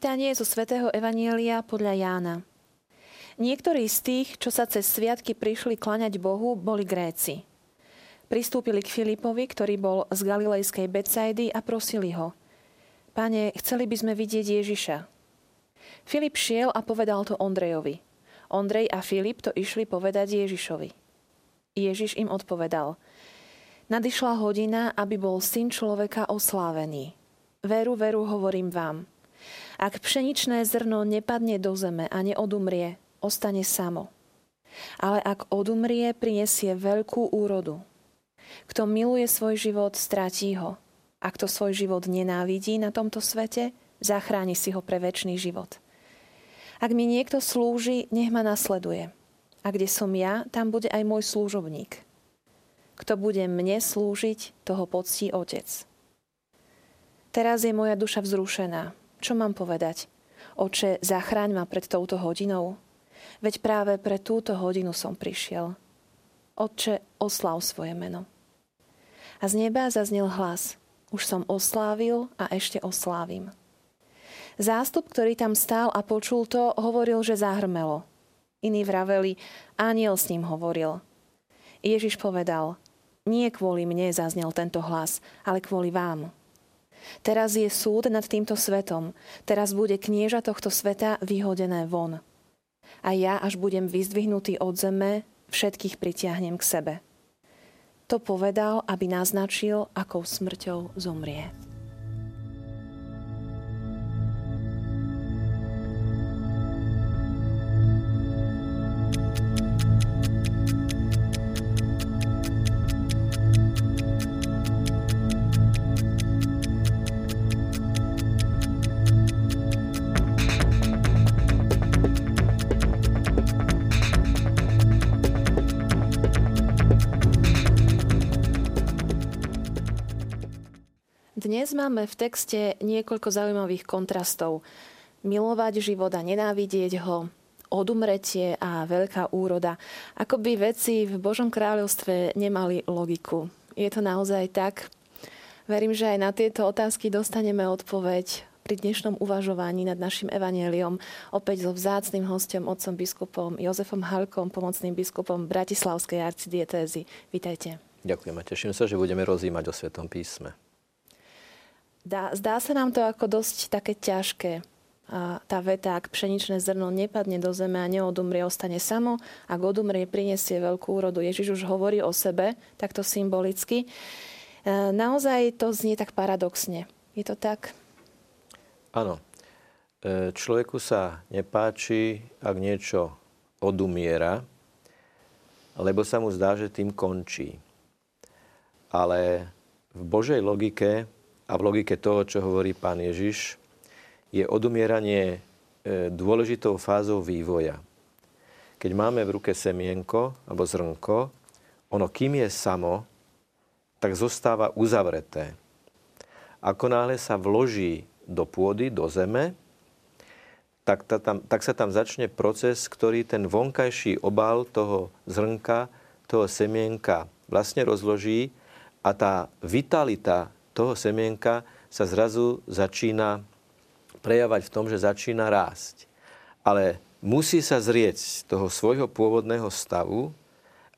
Čítanie zo svätého Evanielia podľa Jána. Niektorí z tých, čo sa cez sviatky prišli klaňať Bohu, boli Gréci. Pristúpili k Filipovi, ktorý bol z Galilejskej Betsaidy a prosili ho. Pane, chceli by sme vidieť Ježiša. Filip šiel a povedal to Ondrejovi. Ondrej a Filip to išli povedať Ježišovi. Ježiš im odpovedal. Nadišla hodina, aby bol syn človeka oslávený. Veru, veru, hovorím vám – ak pšeničné zrno nepadne do zeme a neodumrie, ostane samo. Ale ak odumrie, prinesie veľkú úrodu. Kto miluje svoj život, stratí ho. A kto svoj život nenávidí na tomto svete, zachráni si ho pre väčší život. Ak mi niekto slúži, nech ma nasleduje. A kde som ja, tam bude aj môj služobník. Kto bude mne slúžiť, toho poctí Otec. Teraz je moja duša vzrušená. Čo mám povedať? Oče, zachráň ma pred touto hodinou. Veď práve pre túto hodinu som prišiel. Otče, oslav svoje meno. A z neba zaznel hlas. Už som oslávil a ešte oslávim. Zástup, ktorý tam stál a počul to, hovoril, že zahrmelo. Iní vraveli, aniel s ním hovoril. Ježiš povedal, nie kvôli mne zaznel tento hlas, ale kvôli vám. Teraz je súd nad týmto svetom. Teraz bude knieža tohto sveta vyhodené von. A ja, až budem vyzdvihnutý od zeme, všetkých pritiahnem k sebe. To povedal, aby naznačil, akou smrťou zomrie. Dnes máme v texte niekoľko zaujímavých kontrastov. Milovať život a nenávidieť ho, odumretie a veľká úroda. Ako by veci v Božom kráľovstve nemali logiku. Je to naozaj tak? Verím, že aj na tieto otázky dostaneme odpoveď pri dnešnom uvažovaní nad našim evaneliom opäť so vzácným hostom, otcom biskupom Jozefom Halkom, pomocným biskupom Bratislavskej arcidietézy. Vítajte. Ďakujem a teším sa, že budeme rozímať o Svetom písme. Dá, zdá sa nám to ako dosť také ťažké. A tá veta, ak pšeničné zrno nepadne do zeme a neodumrie, ostane samo. Ak odumrie, prinesie veľkú úrodu. Ježiš už hovorí o sebe, takto symbolicky. E, naozaj to znie tak paradoxne. Je to tak? Áno. E, človeku sa nepáči, ak niečo odumiera, lebo sa mu zdá, že tým končí. Ale v Božej logike a v logike toho, čo hovorí pán Ježiš, je odumieranie e, dôležitou fázou vývoja. Keď máme v ruke semienko alebo zrnko, ono kým je samo, tak zostáva uzavreté. Ako náhle sa vloží do pôdy, do zeme, tak, ta, tam, tak sa tam začne proces, ktorý ten vonkajší obal toho zrnka, toho semienka vlastne rozloží a tá vitalita toho semienka sa zrazu začína prejavať v tom, že začína rásť. Ale musí sa zrieť toho svojho pôvodného stavu,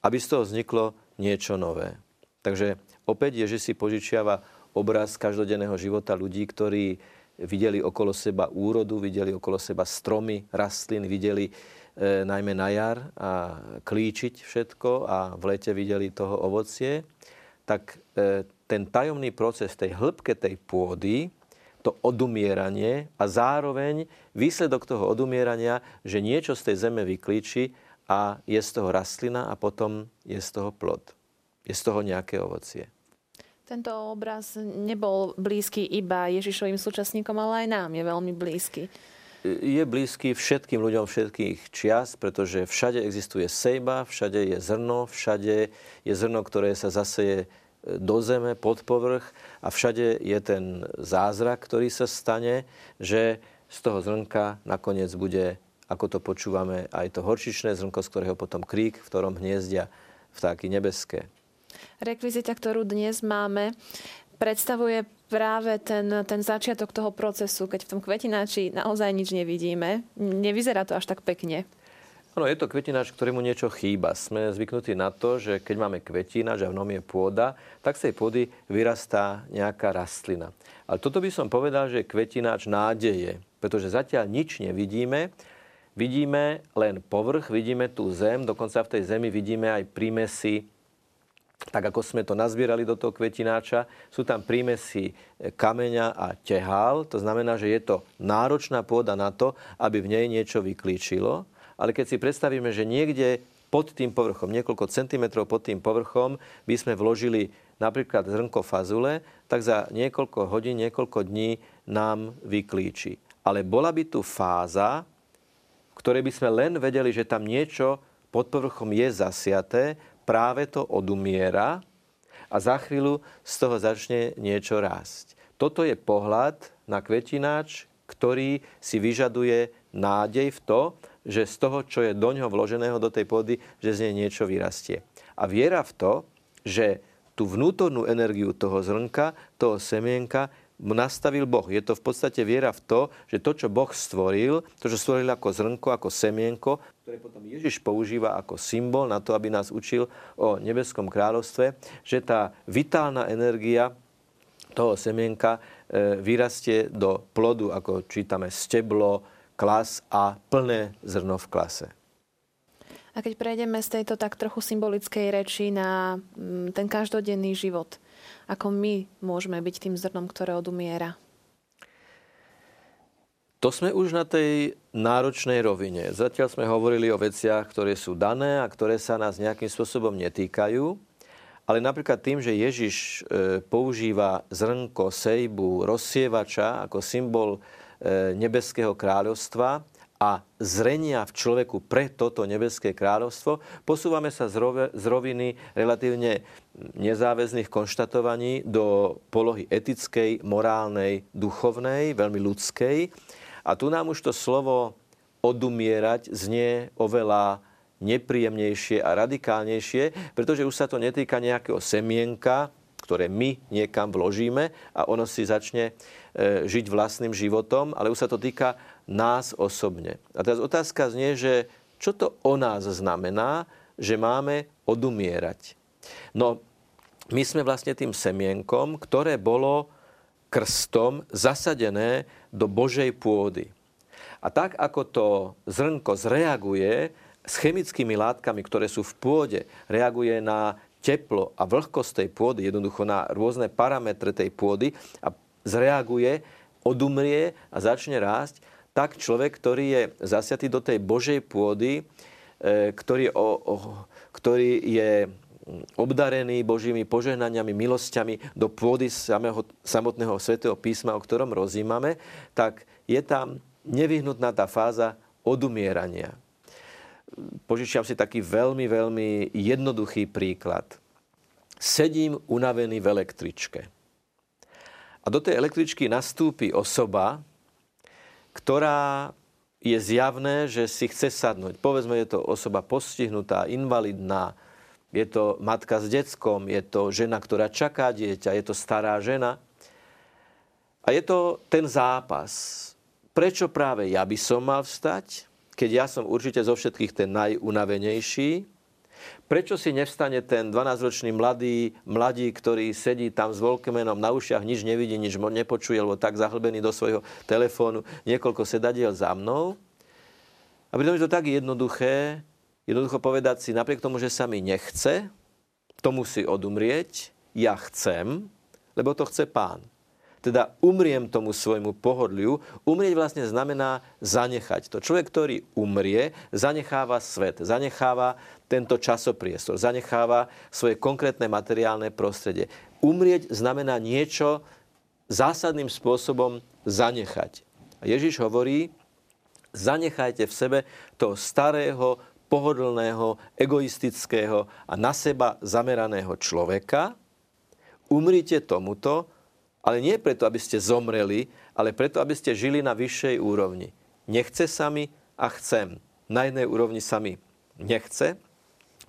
aby z toho vzniklo niečo nové. Takže opäť je, že si požičiava obraz každodenného života ľudí, ktorí videli okolo seba úrodu, videli okolo seba stromy, rastliny, videli e, najmä na jar a klíčiť všetko a v lete videli toho ovocie, tak e, ten tajomný proces tej hĺbke tej pôdy, to odumieranie a zároveň výsledok toho odumierania, že niečo z tej zeme vyklíči a je z toho rastlina a potom je z toho plod. Je z toho nejaké ovocie. Tento obraz nebol blízky iba Ježišovým súčasníkom, ale aj nám je veľmi blízky. Je blízky všetkým ľuďom všetkých čias, pretože všade existuje sejba, všade je zrno, všade je zrno, ktoré sa zaseje do zeme, pod povrch a všade je ten zázrak, ktorý sa stane, že z toho zrnka nakoniec bude, ako to počúvame, aj to horčičné zrnko, z ktorého potom krík, v ktorom hniezdia vtáky nebeské. Rekvizita, ktorú dnes máme, predstavuje práve ten, ten začiatok toho procesu, keď v tom kvetináči naozaj nič nevidíme. Nevyzerá to až tak pekne. Ono je to kvetináč, ktorému niečo chýba. Sme zvyknutí na to, že keď máme kvetináč a v ňom je pôda, tak z tej pôdy vyrastá nejaká rastlina. Ale toto by som povedal, že je kvetináč nádeje, pretože zatiaľ nič nevidíme. Vidíme len povrch, vidíme tú zem, dokonca v tej zemi vidíme aj prímesy tak ako sme to nazbierali do toho kvetináča, sú tam prímesy kameňa a tehál. To znamená, že je to náročná pôda na to, aby v nej niečo vyklíčilo ale keď si predstavíme, že niekde pod tým povrchom, niekoľko centimetrov pod tým povrchom, by sme vložili napríklad zrnko fazule, tak za niekoľko hodín, niekoľko dní nám vyklíči. Ale bola by tu fáza, v ktorej by sme len vedeli, že tam niečo pod povrchom je zasiaté, práve to odumiera a za chvíľu z toho začne niečo rásť. Toto je pohľad na kvetináč, ktorý si vyžaduje nádej v to, že z toho, čo je do ňoho vloženého do tej pôdy, že z nej niečo vyrastie. A viera v to, že tú vnútornú energiu toho zrnka, toho semienka nastavil Boh. Je to v podstate viera v to, že to, čo Boh stvoril, to, čo stvoril ako zrnko, ako semienko, ktoré potom Ježiš používa ako symbol na to, aby nás učil o nebeskom kráľovstve, že tá vitálna energia toho semienka e, vyrastie do plodu, ako čítame, steblo, klas a plné zrno v klase. A keď prejdeme z tejto tak trochu symbolickej reči na mm, ten každodenný život, ako my môžeme byť tým zrnom, ktoré odumiera? To sme už na tej náročnej rovine. Zatiaľ sme hovorili o veciach, ktoré sú dané a ktoré sa nás nejakým spôsobom netýkajú. Ale napríklad tým, že Ježiš e, používa zrnko, sejbu, rozsievača ako symbol nebeského kráľovstva a zrenia v človeku pre toto nebeské kráľovstvo, posúvame sa z roviny relatívne nezáväzných konštatovaní do polohy etickej, morálnej, duchovnej, veľmi ľudskej. A tu nám už to slovo odumierať znie oveľa nepríjemnejšie a radikálnejšie, pretože už sa to netýka nejakého semienka, ktoré my niekam vložíme a ono si začne e, žiť vlastným životom, ale už sa to týka nás osobne. A teraz otázka znie, že čo to o nás znamená, že máme odumierať. No, my sme vlastne tým semienkom, ktoré bolo krstom zasadené do Božej pôdy. A tak, ako to zrnko zreaguje s chemickými látkami, ktoré sú v pôde, reaguje na teplo a vlhkosť tej pôdy, jednoducho na rôzne parametre tej pôdy a zreaguje, odumrie a začne rásť, tak človek, ktorý je zasiatý do tej Božej pôdy, e, ktorý, o, o, ktorý je obdarený Božími požehnaniami, milosťami do pôdy samého, samotného svätého písma, o ktorom rozímame, tak je tam nevyhnutná tá fáza odumierania požičiam si taký veľmi, veľmi jednoduchý príklad. Sedím unavený v električke. A do tej električky nastúpi osoba, ktorá je zjavné, že si chce sadnúť. Povedzme, je to osoba postihnutá, invalidná, je to matka s deckom, je to žena, ktorá čaká dieťa, je to stará žena. A je to ten zápas. Prečo práve ja by som mal vstať? Keď ja som určite zo všetkých ten najunavenejší, prečo si nevstane ten 12-ročný mladý, mladý, ktorý sedí tam s volkmenom na ušiach, nič nevidí, nič nepočuje, alebo tak zahlbený do svojho telefónu, niekoľko sedadiel za mnou. A pritom je to tak jednoduché, jednoducho povedať si, napriek tomu, že sa mi nechce, to musí odumrieť, ja chcem, lebo to chce pán teda umriem tomu svojmu pohodliu. Umrieť vlastne znamená zanechať. To človek, ktorý umrie, zanecháva svet, zanecháva tento časopriestor, zanecháva svoje konkrétne materiálne prostredie. Umrieť znamená niečo zásadným spôsobom zanechať. A Ježiš hovorí, zanechajte v sebe toho starého, pohodlného, egoistického a na seba zameraného človeka, umrite tomuto ale nie preto, aby ste zomreli, ale preto, aby ste žili na vyššej úrovni. Nechce sa mi a chcem. Na jednej úrovni sa nechce,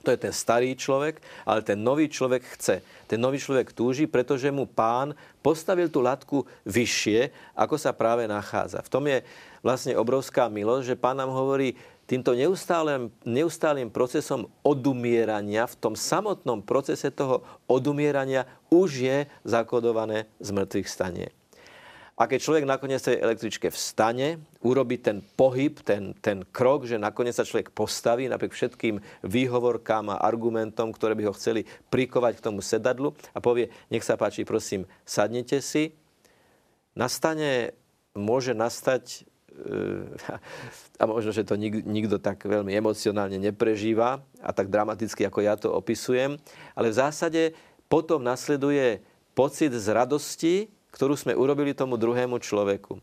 To je ten starý človek, ale ten nový človek chce. Ten nový človek túži, pretože mu pán postavil tú latku vyššie, ako sa práve nachádza. V tom je vlastne obrovská milosť, že pán nám hovorí, týmto neustálým, neustálým procesom odumierania, v tom samotnom procese toho odumierania už je zakodované z mŕtvych stanie. A keď človek nakoniec tej električke vstane, urobí ten pohyb, ten, ten krok, že nakoniec sa človek postaví napriek všetkým výhovorkám a argumentom, ktoré by ho chceli prikovať k tomu sedadlu a povie, nech sa páči, prosím, sadnite si. Nastane, môže nastať, a možno, že to nikto tak veľmi emocionálne neprežíva a tak dramaticky, ako ja to opisujem, ale v zásade potom nasleduje pocit z radosti, ktorú sme urobili tomu druhému človeku.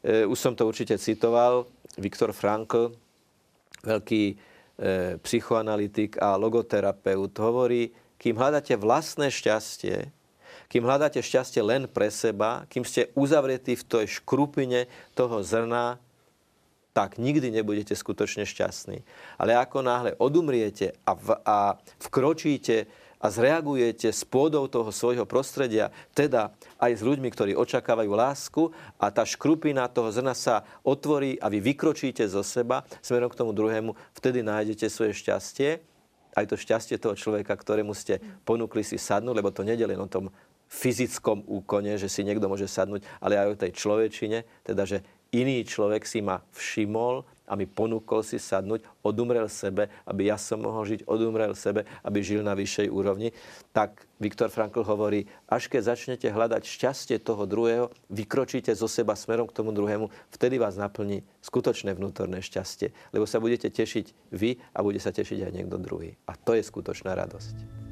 E, už som to určite citoval. Viktor Frankl, veľký e, psychoanalytik a logoterapeut, hovorí, kým hľadáte vlastné šťastie, kým hľadáte šťastie len pre seba, kým ste uzavretí v tej škrupine toho zrna, tak nikdy nebudete skutočne šťastní. Ale ako náhle odumriete a, v, a vkročíte a zreagujete s pôdou toho svojho prostredia, teda aj s ľuďmi, ktorí očakávajú lásku a tá škrupina toho zrna sa otvorí a vy vykročíte zo seba smerom k tomu druhému, vtedy nájdete svoje šťastie, aj to šťastie toho človeka, ktorému ste ponúkli si sadnúť, lebo to nedeli o tom fyzickom úkone, že si niekto môže sadnúť, ale aj o tej človečine, teda že iný človek si ma všimol, a mi ponúkol si sadnúť, odumrel sebe, aby ja som mohol žiť, odumrel sebe, aby žil na vyššej úrovni, tak Viktor Frankl hovorí, až keď začnete hľadať šťastie toho druhého, vykročíte zo seba smerom k tomu druhému, vtedy vás naplní skutočné vnútorné šťastie, lebo sa budete tešiť vy a bude sa tešiť aj niekto druhý. A to je skutočná radosť.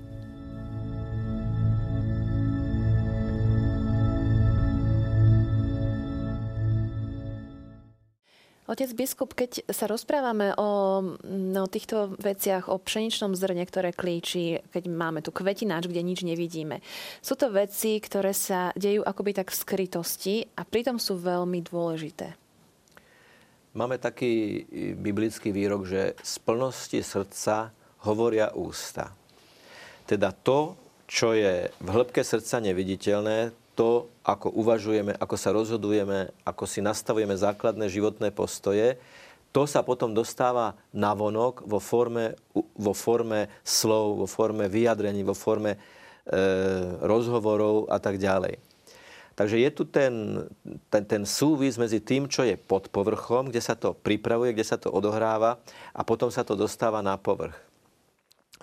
Otec biskup, keď sa rozprávame o, no, týchto veciach, o pšeničnom zrne, ktoré klíči, keď máme tu kvetináč, kde nič nevidíme, sú to veci, ktoré sa dejú akoby tak v skrytosti a pritom sú veľmi dôležité. Máme taký biblický výrok, že z plnosti srdca hovoria ústa. Teda to, čo je v hĺbke srdca neviditeľné, to, ako uvažujeme, ako sa rozhodujeme, ako si nastavujeme základné životné postoje, to sa potom dostáva na vonok vo forme, vo forme slov, vo forme vyjadrení, vo forme e, rozhovorov a tak ďalej. Takže je tu ten, ten, ten súvis medzi tým, čo je pod povrchom, kde sa to pripravuje, kde sa to odohráva a potom sa to dostáva na povrch.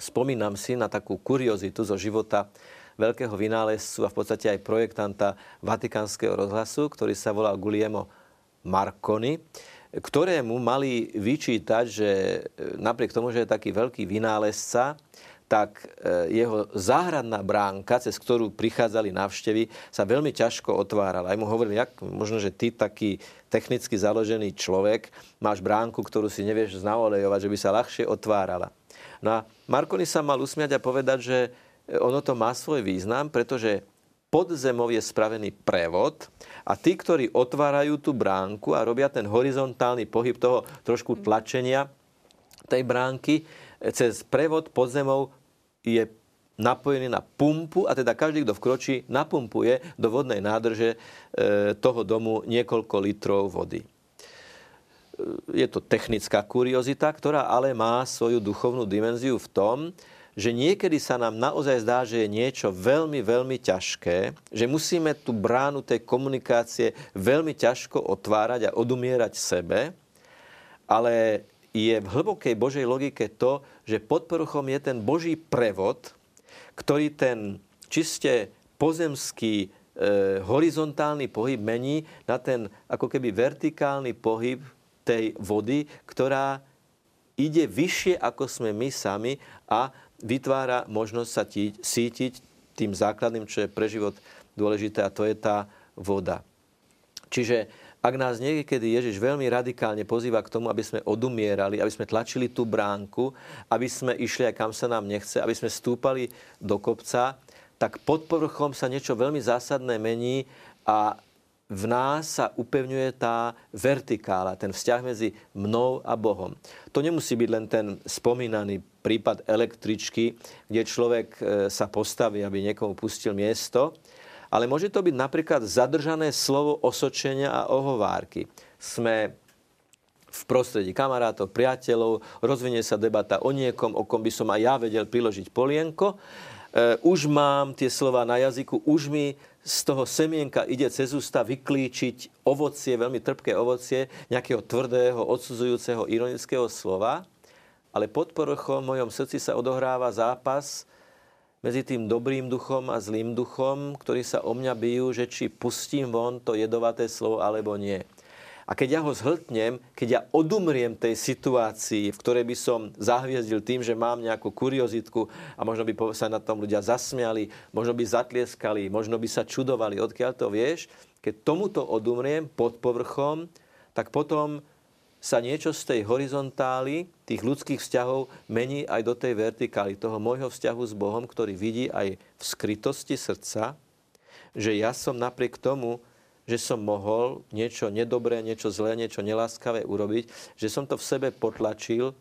Spomínam si na takú kuriozitu zo života veľkého vynálezcu a v podstate aj projektanta Vatikánskeho rozhlasu, ktorý sa volal Guglielmo Marconi, ktorému mali vyčítať, že e, napriek tomu, že je taký veľký vynálezca, tak e, jeho záhradná bránka, cez ktorú prichádzali návštevy, sa veľmi ťažko otvárala. Aj mu hovorili, jak možno, že ty taký technicky založený človek máš bránku, ktorú si nevieš znaolejovať, že by sa ľahšie otvárala. No a Marconi sa mal usmiať a povedať, že ono to má svoj význam, pretože pod zemou je spravený prevod a tí, ktorí otvárajú tú bránku a robia ten horizontálny pohyb toho trošku tlačenia tej bránky, cez prevod pod zemou je napojený na pumpu a teda každý, kto vkročí, napumpuje do vodnej nádrže e, toho domu niekoľko litrov vody. E, je to technická kuriozita, ktorá ale má svoju duchovnú dimenziu v tom, že niekedy sa nám naozaj zdá, že je niečo veľmi, veľmi ťažké, že musíme tú bránu tej komunikácie veľmi ťažko otvárať a odumierať sebe, ale je v hlbokej Božej logike to, že pod poruchom je ten Boží prevod, ktorý ten čiste pozemský e, horizontálny pohyb mení na ten ako keby vertikálny pohyb tej vody, ktorá ide vyššie ako sme my sami a vytvára možnosť sa tíť, sítiť tým základným, čo je pre život dôležité a to je tá voda. Čiže ak nás niekedy Ježiš veľmi radikálne pozýva k tomu, aby sme odumierali, aby sme tlačili tú bránku, aby sme išli aj kam sa nám nechce, aby sme stúpali do kopca, tak pod povrchom sa niečo veľmi zásadné mení a v nás sa upevňuje tá vertikála, ten vzťah medzi mnou a Bohom. To nemusí byť len ten spomínaný prípad električky, kde človek e, sa postaví, aby niekomu pustil miesto, ale môže to byť napríklad zadržané slovo osočenia a ohovárky. Sme v prostredí kamarátov, priateľov, rozvinie sa debata o niekom, o kom by som aj ja vedel priložiť polienko. E, už mám tie slova na jazyku, už mi z toho semienka ide cez ústa vyklíčiť ovocie, veľmi trpké ovocie, nejakého tvrdého, odsudzujúceho, ironického slova, ale pod povrchom v mojom srdci sa odohráva zápas medzi tým dobrým duchom a zlým duchom, ktorí sa o mňa bijú, že či pustím von to jedovaté slovo alebo nie. A keď ja ho zhltnem, keď ja odumriem tej situácii, v ktorej by som zahviezdil tým, že mám nejakú kuriozitku a možno by sa na tom ľudia zasmiali, možno by zatlieskali, možno by sa čudovali, odkiaľ to vieš, keď tomuto odumriem pod povrchom, tak potom sa niečo z tej horizontály, tých ľudských vzťahov mení aj do tej vertikály, toho môjho vzťahu s Bohom, ktorý vidí aj v skrytosti srdca, že ja som napriek tomu, že som mohol niečo nedobré, niečo zlé, niečo neláskavé urobiť, že som to v sebe potlačil,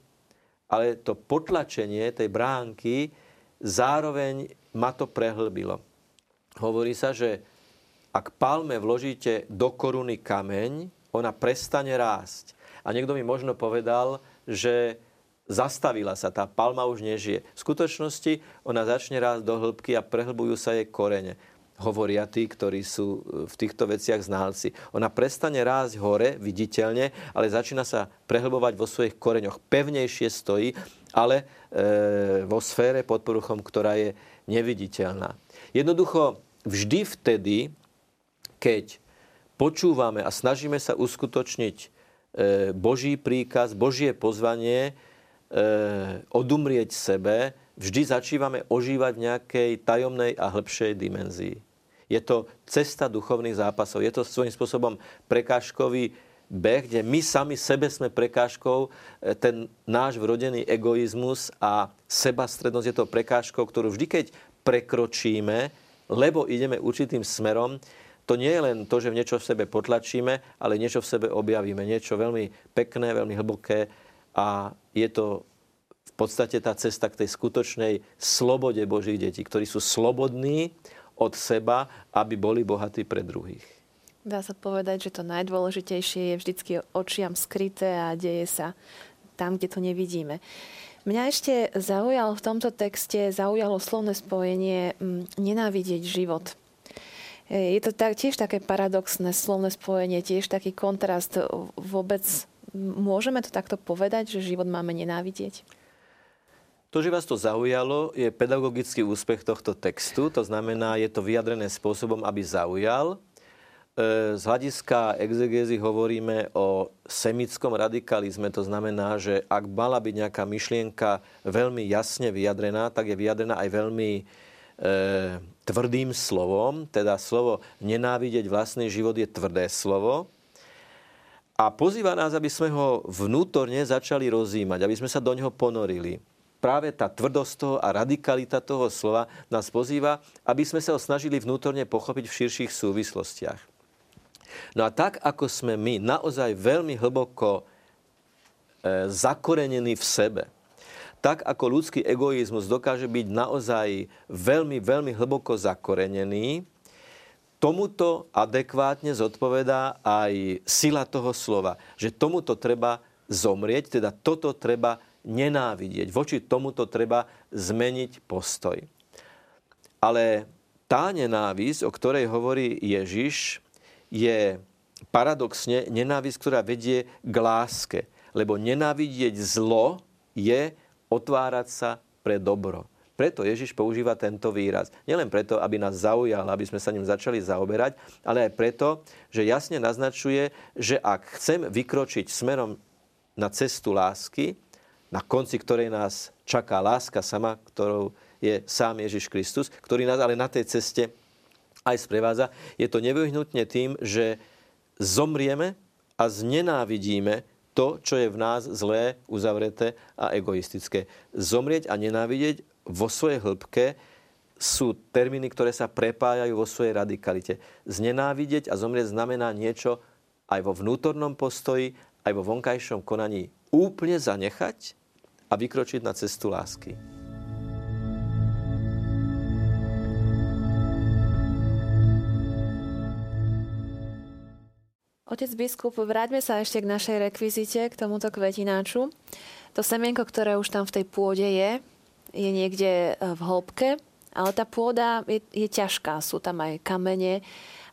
ale to potlačenie tej bránky zároveň ma to prehlbilo. Hovorí sa, že ak palme vložíte do koruny kameň, ona prestane rásť. A niekto mi možno povedal, že zastavila sa, tá palma už nežije. V skutočnosti ona začne rásť do hĺbky a prehlbujú sa jej korene hovoria tí, ktorí sú e, v týchto veciach znalci. Ona prestane rásť hore, viditeľne, ale začína sa prehlbovať vo svojich koreňoch. Pevnejšie stojí, ale e, vo sfére pod poruchom, ktorá je neviditeľná. Jednoducho vždy vtedy, keď počúvame a snažíme sa uskutočniť e, Boží príkaz, Božie pozvanie, e, odumrieť sebe, vždy začívame ožívať v nejakej tajomnej a hĺbšej dimenzii. Je to cesta duchovných zápasov. Je to svojím spôsobom prekážkový beh, kde my sami sebe sme prekážkou, e, ten náš vrodený egoizmus a sebastrednosť je to prekážkou, ktorú vždy, keď prekročíme, lebo ideme určitým smerom, to nie je len to, že niečo v sebe potlačíme, ale niečo v sebe objavíme. Niečo veľmi pekné, veľmi hlboké a je to v podstate tá cesta k tej skutočnej slobode Božích detí, ktorí sú slobodní od seba, aby boli bohatí pre druhých. Dá sa povedať, že to najdôležitejšie je vždycky očiam skryté a deje sa tam, kde to nevidíme. Mňa ešte zaujalo v tomto texte, zaujalo slovné spojenie mm, nenávidieť život. E, je to tak, tiež také paradoxné slovné spojenie, tiež taký kontrast. Vôbec môžeme to takto povedať, že život máme nenávidieť? To, že vás to zaujalo, je pedagogický úspech tohto textu. To znamená, je to vyjadrené spôsobom, aby zaujal. E, z hľadiska exegézy hovoríme o semickom radikalizme. To znamená, že ak mala byť nejaká myšlienka veľmi jasne vyjadrená, tak je vyjadrená aj veľmi e, tvrdým slovom. Teda slovo nenávidieť vlastný život je tvrdé slovo. A pozýva nás, aby sme ho vnútorne začali rozímať, aby sme sa do neho ponorili práve tá tvrdosť toho a radikalita toho slova nás pozýva, aby sme sa ho snažili vnútorne pochopiť v širších súvislostiach. No a tak, ako sme my naozaj veľmi hlboko e, zakorenení v sebe, tak ako ľudský egoizmus dokáže byť naozaj veľmi, veľmi hlboko zakorenený, tomuto adekvátne zodpovedá aj sila toho slova, že tomuto treba zomrieť, teda toto treba nenávidieť. Voči tomuto treba zmeniť postoj. Ale tá nenávisť, o ktorej hovorí Ježiš, je paradoxne nenávisť, ktorá vedie k láske. Lebo nenávidieť zlo je otvárať sa pre dobro. Preto Ježiš používa tento výraz. Nielen preto, aby nás zaujal, aby sme sa ním začali zaoberať, ale aj preto, že jasne naznačuje, že ak chcem vykročiť smerom na cestu lásky, na konci ktorej nás čaká láska sama, ktorou je sám Ježiš Kristus, ktorý nás ale na tej ceste aj sprevádza. Je to nevyhnutne tým, že zomrieme a znenávidíme to, čo je v nás zlé, uzavreté a egoistické. Zomrieť a nenávidieť vo svojej hĺbke sú termíny, ktoré sa prepájajú vo svojej radikalite. Znenávidieť a zomrieť znamená niečo aj vo vnútornom postoji, aj vo vonkajšom konaní úplne zanechať a vykročiť na cestu lásky. Otec biskup, vráťme sa ešte k našej rekvizite, k tomuto kvetináču. To semienko, ktoré už tam v tej pôde je, je niekde v hĺbke ale tá pôda je, je ťažká, sú tam aj kamene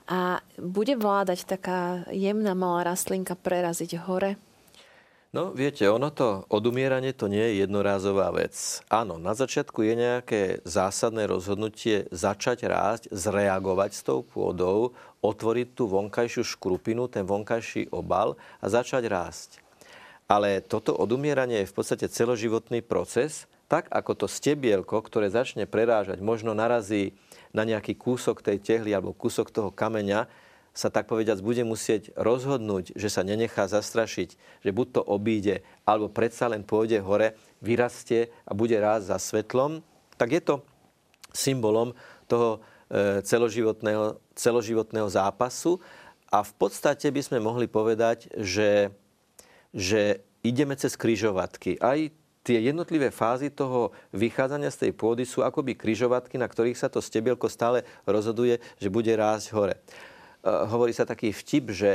a bude vládať taká jemná malá rastlinka preraziť hore? No, viete, ono to odumieranie to nie je jednorázová vec. Áno, na začiatku je nejaké zásadné rozhodnutie začať rásť, zreagovať s tou pôdou, otvoriť tú vonkajšiu škrupinu, ten vonkajší obal a začať rásť. Ale toto odumieranie je v podstate celoživotný proces, tak ako to stebielko, ktoré začne prerážať, možno narazí na nejaký kúsok tej tehly alebo kúsok toho kameňa, sa tak povediac bude musieť rozhodnúť, že sa nenechá zastrašiť, že buď to obíde, alebo predsa len pôjde hore, vyrastie a bude rásť za svetlom, tak je to symbolom toho e, celoživotného, celoživotného zápasu. A v podstate by sme mohli povedať, že, že ideme cez kryžovatky. Aj tie jednotlivé fázy toho vychádzania z tej pôdy sú akoby kryžovatky, na ktorých sa to stebielko stále rozhoduje, že bude rásť hore. E, hovorí sa taký vtip, že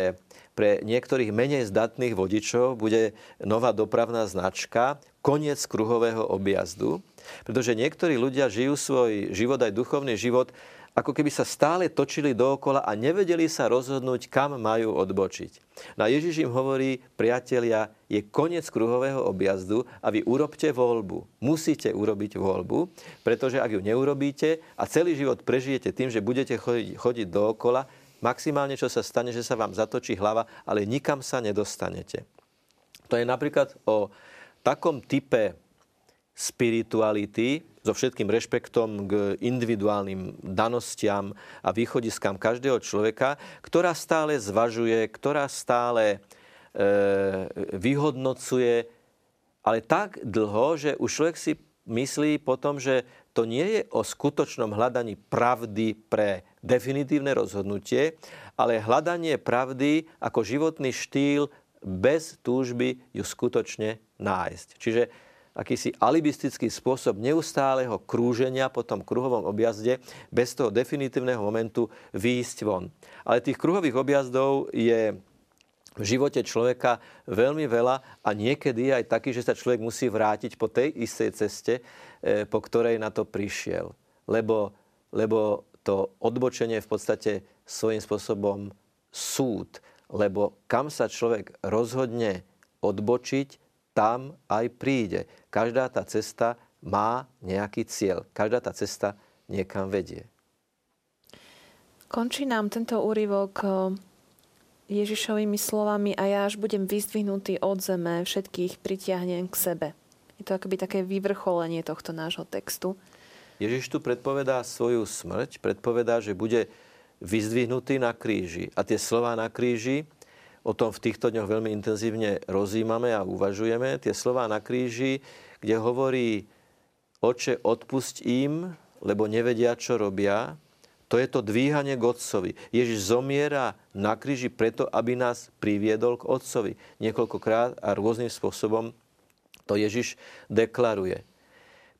pre niektorých menej zdatných vodičov bude nová dopravná značka koniec kruhového objazdu, pretože niektorí ľudia žijú svoj život, aj duchovný život, ako keby sa stále točili dookola a nevedeli sa rozhodnúť, kam majú odbočiť. No a Ježiš im hovorí, priatelia, je koniec kruhového objazdu a vy urobte voľbu. Musíte urobiť voľbu, pretože ak ju neurobíte a celý život prežijete tým, že budete chodiť, chodiť dookola, maximálne čo sa stane, že sa vám zatočí hlava, ale nikam sa nedostanete. To je napríklad o takom type spirituality, so všetkým rešpektom k individuálnym danostiam a východiskám každého človeka, ktorá stále zvažuje, ktorá stále e, vyhodnocuje, ale tak dlho, že už človek si myslí potom, že to nie je o skutočnom hľadaní pravdy pre definitívne rozhodnutie, ale hľadanie pravdy ako životný štýl bez túžby ju skutočne nájsť. Čiže akýsi alibistický spôsob neustáleho krúženia po tom kruhovom objazde bez toho definitívneho momentu výjsť von. Ale tých kruhových objazdov je v živote človeka veľmi veľa a niekedy aj taký, že sa človek musí vrátiť po tej istej ceste, po ktorej na to prišiel. Lebo, lebo to odbočenie v podstate svojím spôsobom súd. Lebo kam sa človek rozhodne odbočiť, tam aj príde. Každá tá cesta má nejaký cieľ. Každá tá cesta niekam vedie. Končí nám tento úryvok eh, Ježišovými slovami a ja až budem vyzdvihnutý od zeme, všetkých pritiahnem k sebe. Je to akoby také vyvrcholenie tohto nášho textu. Ježiš tu predpovedá svoju smrť, predpovedá, že bude vyzdvihnutý na kríži. A tie slova na kríži O tom v týchto dňoch veľmi intenzívne rozímame a uvažujeme. Tie slova na kríži, kde hovorí Oče, odpusť im, lebo nevedia, čo robia, to je to dvíhanie k Otcovi. Ježiš zomiera na kríži preto, aby nás priviedol k Otcovi. Niekoľkokrát a rôznym spôsobom to Ježiš deklaruje.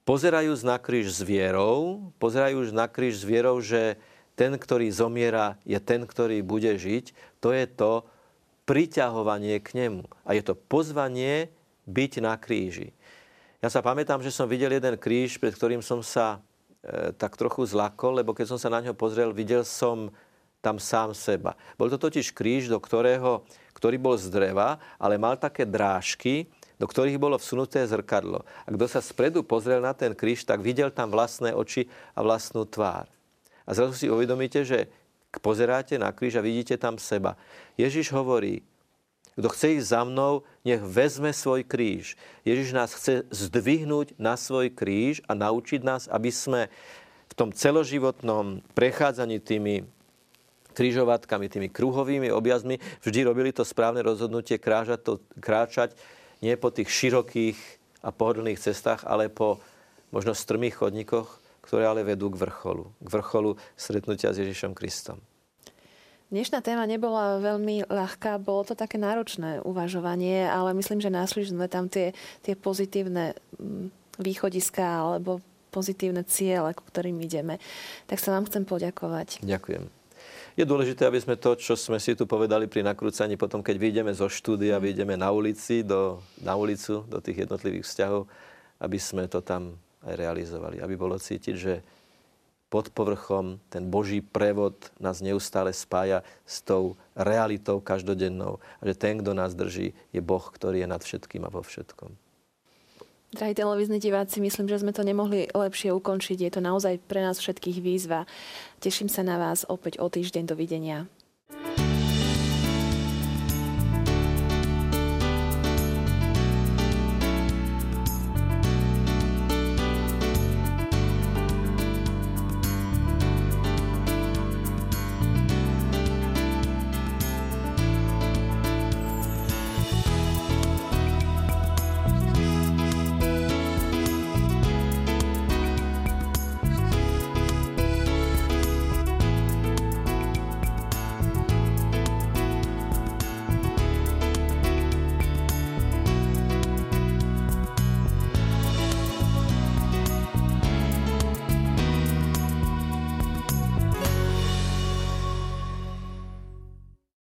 Pozerajúc na kríž s vierou, pozerajúc na kríž s vierou, že ten, ktorý zomiera, je ten, ktorý bude žiť, to je to, priťahovanie k nemu. A je to pozvanie byť na kríži. Ja sa pamätám, že som videl jeden kríž, pred ktorým som sa e, tak trochu zlakol, lebo keď som sa na ňo pozrel, videl som tam sám seba. Bol to totiž kríž, do ktorého, ktorý bol z dreva, ale mal také drážky, do ktorých bolo vsunuté zrkadlo. A kto sa spredu pozrel na ten kríž, tak videl tam vlastné oči a vlastnú tvár. A zrazu si uvedomíte, že pozeráte na kríž a vidíte tam seba. Ježiš hovorí, kto chce ísť za mnou, nech vezme svoj kríž. Ježiš nás chce zdvihnúť na svoj kríž a naučiť nás, aby sme v tom celoživotnom prechádzaní tými krížovatkami, tými kruhovými objazmi vždy robili to správne rozhodnutie kráčať, to, kráčať nie po tých širokých a pohodlných cestách, ale po možno strmých chodníkoch, ktoré ale vedú k vrcholu. K vrcholu stretnutia s Ježišom Kristom. Dnešná téma nebola veľmi ľahká, bolo to také náročné uvažovanie, ale myslím, že našli sme tam tie, tie pozitívne mm, východiska alebo pozitívne ciele, ku ktorým ideme. Tak sa vám chcem poďakovať. Ďakujem. Je dôležité, aby sme to, čo sme si tu povedali pri nakrúcaní, potom keď vyjdeme zo štúdia, vyjdeme na ulici, do, na ulicu, do tých jednotlivých vzťahov, aby sme to tam aj realizovali. Aby bolo cítiť, že pod povrchom ten Boží prevod nás neustále spája s tou realitou každodennou. A že ten, kto nás drží, je Boh, ktorý je nad všetkým a vo všetkom. Drahí televízni diváci, myslím, že sme to nemohli lepšie ukončiť. Je to naozaj pre nás všetkých výzva. Teším sa na vás opäť o týždeň. Dovidenia.